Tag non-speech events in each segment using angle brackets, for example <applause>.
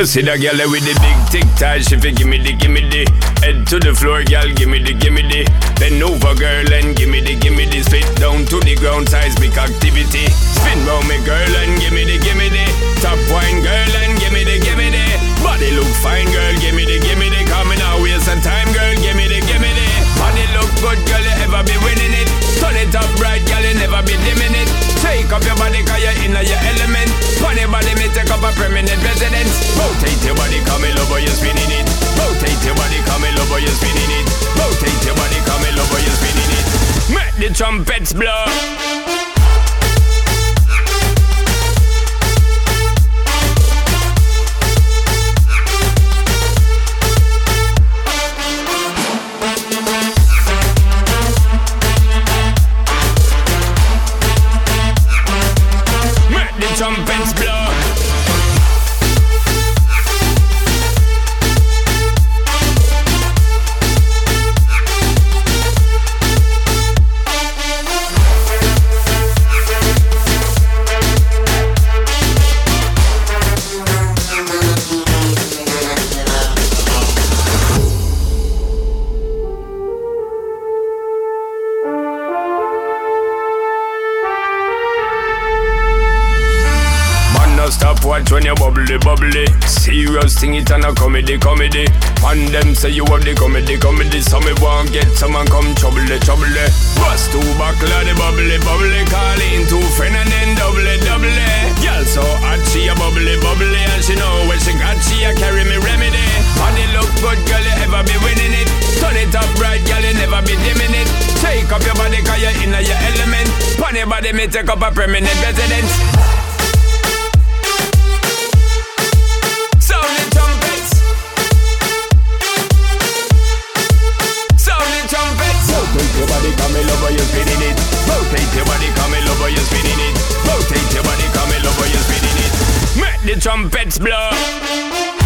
You see that girl with the big tic tac, she fi gimme the gimme the. Head to the floor, girl, gimme the gimme the. Bend over, girl, and gimme the gimme the. Spit down to the ground, seismic activity. Spin round me, girl, and gimme the gimme the. Top wine, girl, and gimme the gimme the. Body look fine, girl, gimme the gimme the. Coming out, waste some time, girl, gimme the gimme the. Body look good, girl, you ever be winning it. up your body cause you're in your element. Funny body may take up a permanent residence. Rotate your body come in over you're spinning it. Rotate your body come in over you're spinning it. Rotate your body come in over you're spinning it. Make the trumpets blow. Bubbly, bubbly. Serious thing, it and a comedy, comedy. And them say you have the comedy, comedy. So me want get some someone come trouble, the trouble. Bust two buckle the bubbly, bubbly. Call in two friend and then double, double. Girl so hot, she a bubbly, bubbly. And she know when she got, she a carry me remedy. Body look good, girl, you ever be winning it. Turn it up right, girl, you never be dimming it. Take up your body, cause you're in your element. Pon your body, me take up a permanent residence. Over, you're spinning it. Rotate your body, come in over, you're spinning it. Rotate your body, come in over, you're spinning it. Make the trumpets blow.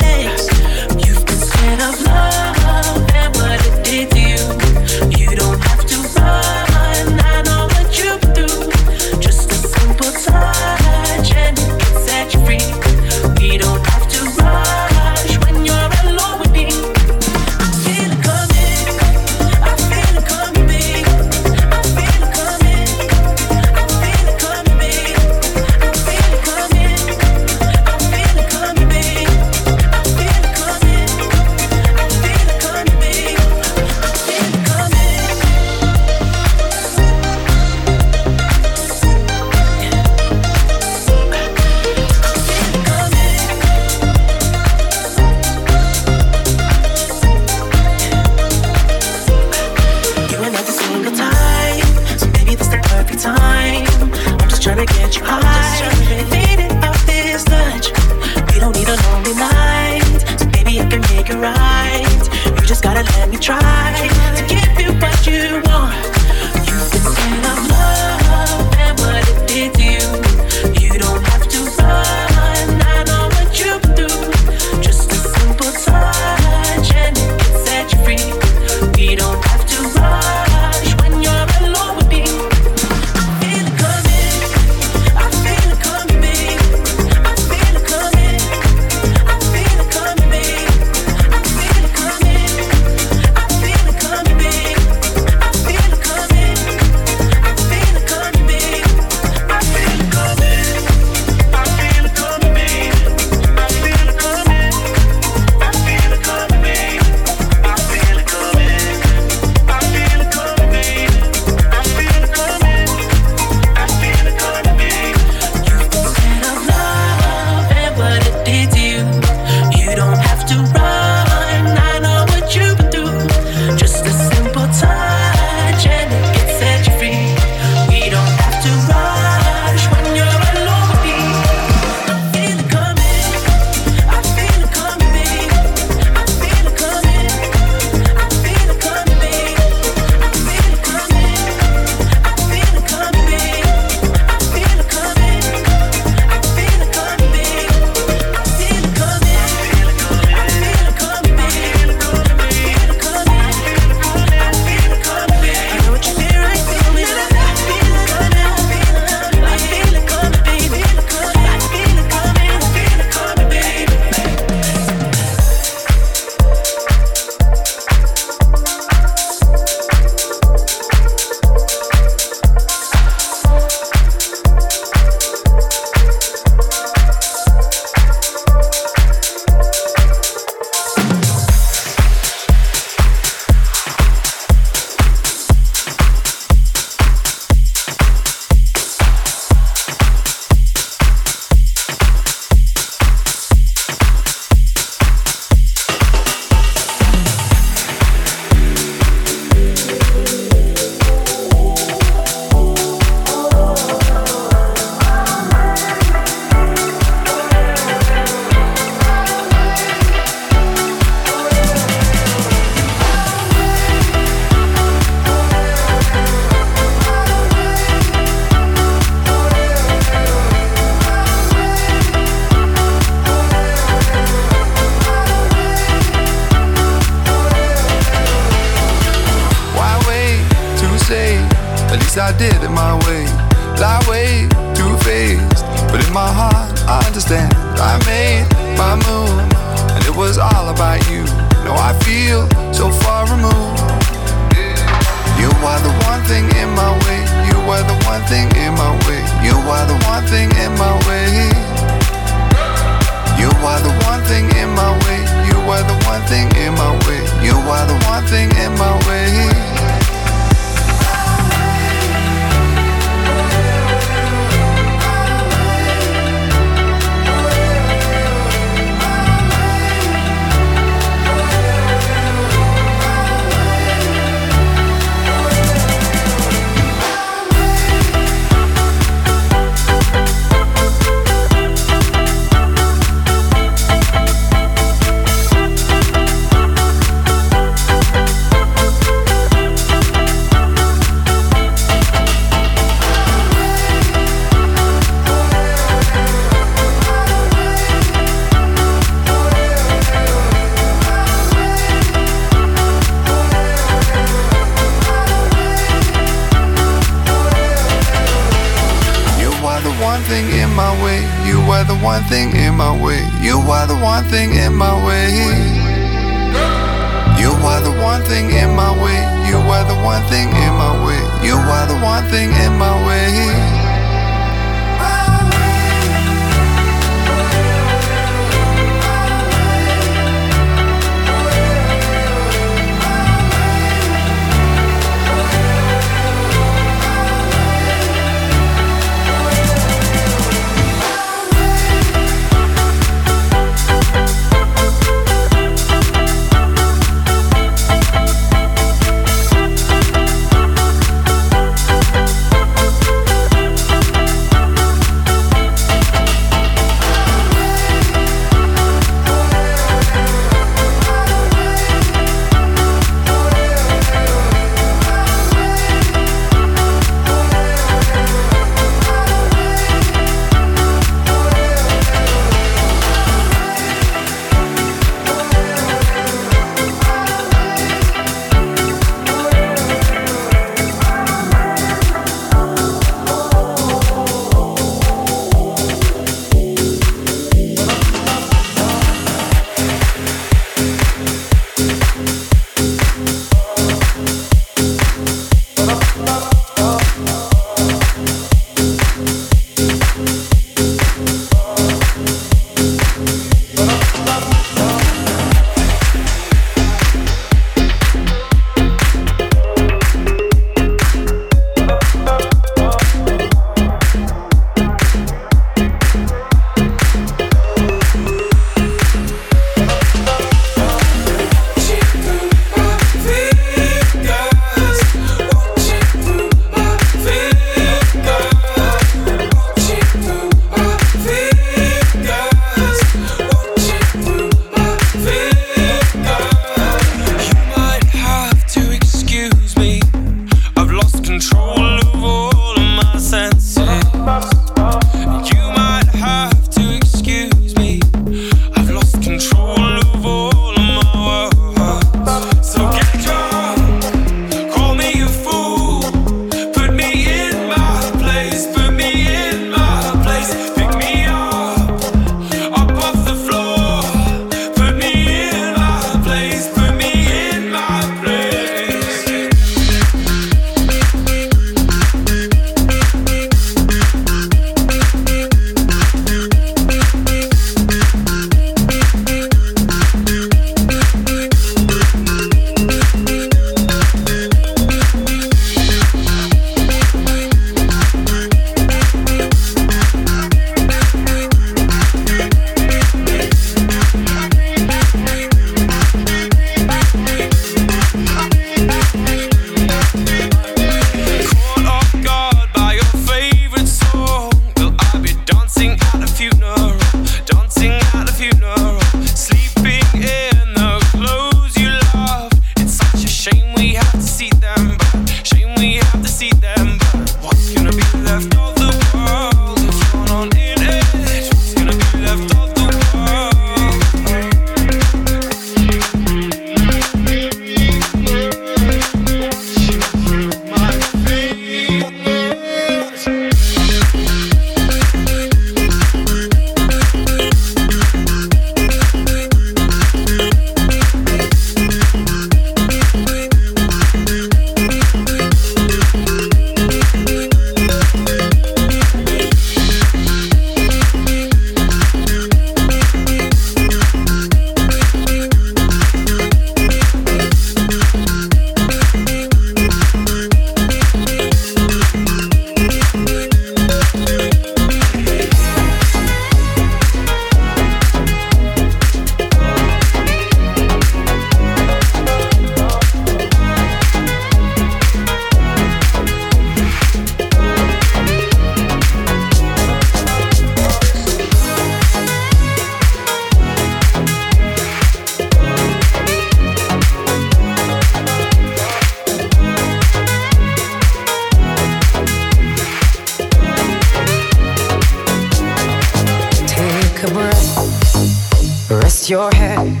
take a breath, rest your head,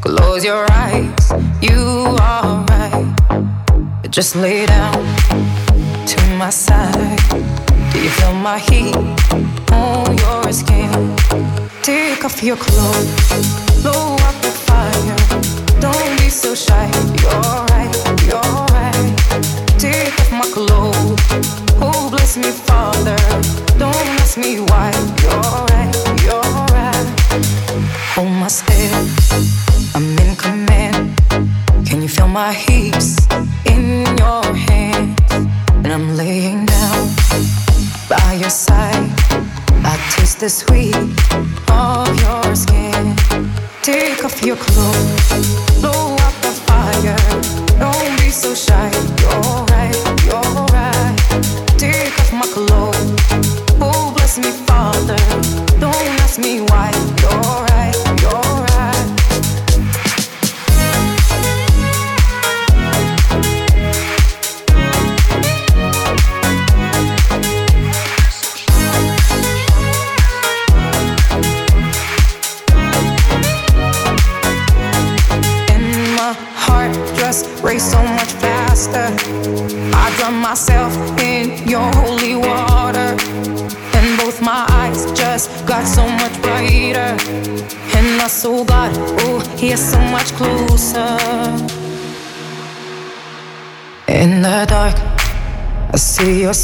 close your eyes. You are right. Just lay down to my side. Do you feel my heat on your skin? Take off your clothes, blow up the fire. Don't be so shy. You're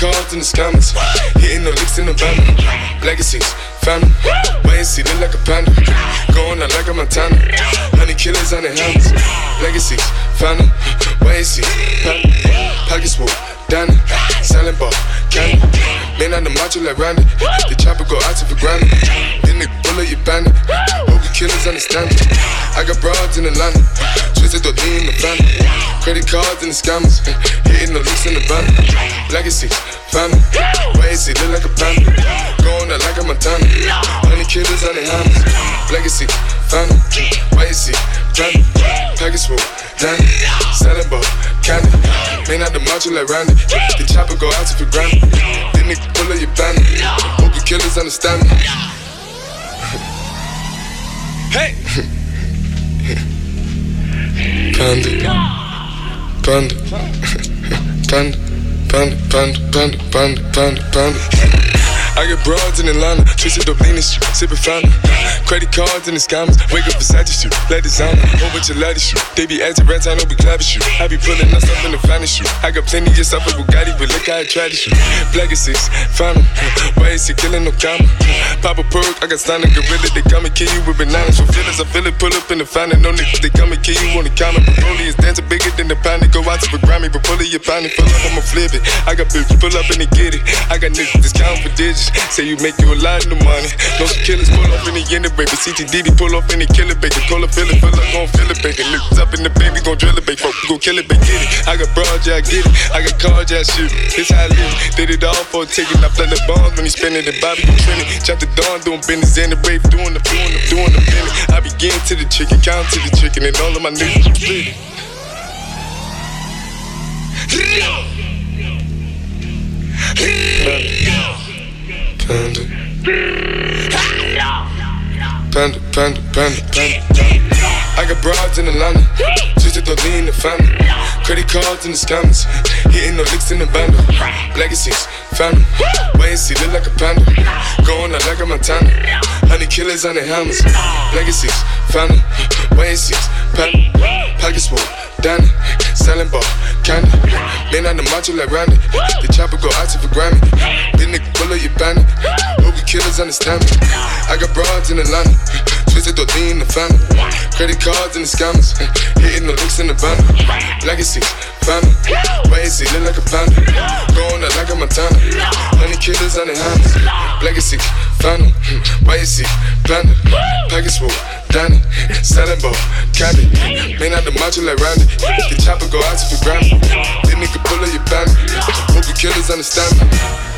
Cards and the scammers, hitting the licks in the van. Legacies, family, wait and see, look like a panda. Going out like a Montana, honey killers on their hands. Legacies, family, wait and see, panda. Pockets full, Danny, selling ball, candy. Man on the macho like Randy, the chopper go out to for granted. Then they pull up your bandit, hope the killers understand it. I got broads in Atlanta, twisted the in the family. Credit cards and the scammers, hitting the looks in the van. Legacy, family, wait and see, look like a panda. Going out like a Montana, honey killers on their hands. Legacy, family, wait and see, family. Package full, Danny, selling ball, candy. Man out the macho like Randy, the chopper go out to for granted. Then they pull up your bandit, hope the killers understand me. Hey! Panda. Panda. Panda. Panda. Panda. Panda. Panda. Panda. Panda. I get broads in Atlanta, up lean shoot, sippin' fountain. Credit cards and the scammers, wake up beside you shoot, let designer, whole bunch of ladder shoot. They be acting rats, I know we clapping shoot. I be pulling us up in the finest. I got plenty of stuff with Bugatti, but look how I try to shoot. Black is six. Why is he killing no comma? Pop a perk, I got signed a gorilla, they come and kill you with bananas. For feelings, I feel it, pull up in the fountain. No niggas, they come and kill you on the counter. Broly is dancing bigger than the pound, they go out to the Grammy, but pull it, your pound, pull up, I'ma flip it. I got bills, pull up and they get it. I got niggas counting for digits. Say you make you a lot of money. No killers pull up in the end baby. CTDD pull up in the killer baby. Call it, feel it, fill up, gon' feel it bacon. Niggas up in the baby, gon' drill it baby. Fuck, gon' kill it, baby. Get it. I got broad, yeah, I get it. I got cards, yeah, I shoot it. This how I live. Did it all for a ticket. I play the bombs when he spinning the Bobby, you trending. Chop the dawn, doing business in the rave, doing the, doing the, doing the minute. I begin to the chicken, count to the chicken, and all of my niggas split. cantando. Panda, panda, panda, panda. I got broads in Atlanta, just to lean the family. Credit cards and the scammers, hitting the licks in the bando. Legacies, family, wait and see, look like a panda. Going out like a Montana, honey killers on their hammers. Legacies, family, wait and see, panda. Pockets full, Danny, selling ball, candy. Man on the macho like Randy, the chopper go out to for Grammy. Then nigga pull up your bandit, hope killers understand me. I got broads in Atlanta, twisted the lean in the family. Credit cards and the scammers, <laughs> hitting the looks in the van. Legacy, family, see, look like a panda. Going out like a Montana, honey killers on their hands. Legacy, family, see, panda. Package full, Danny, selling ball, candy. Man out the macho like Randy, the chopper go out to for Grammy. Then nigga pull up your bandit, hope the killers understand me.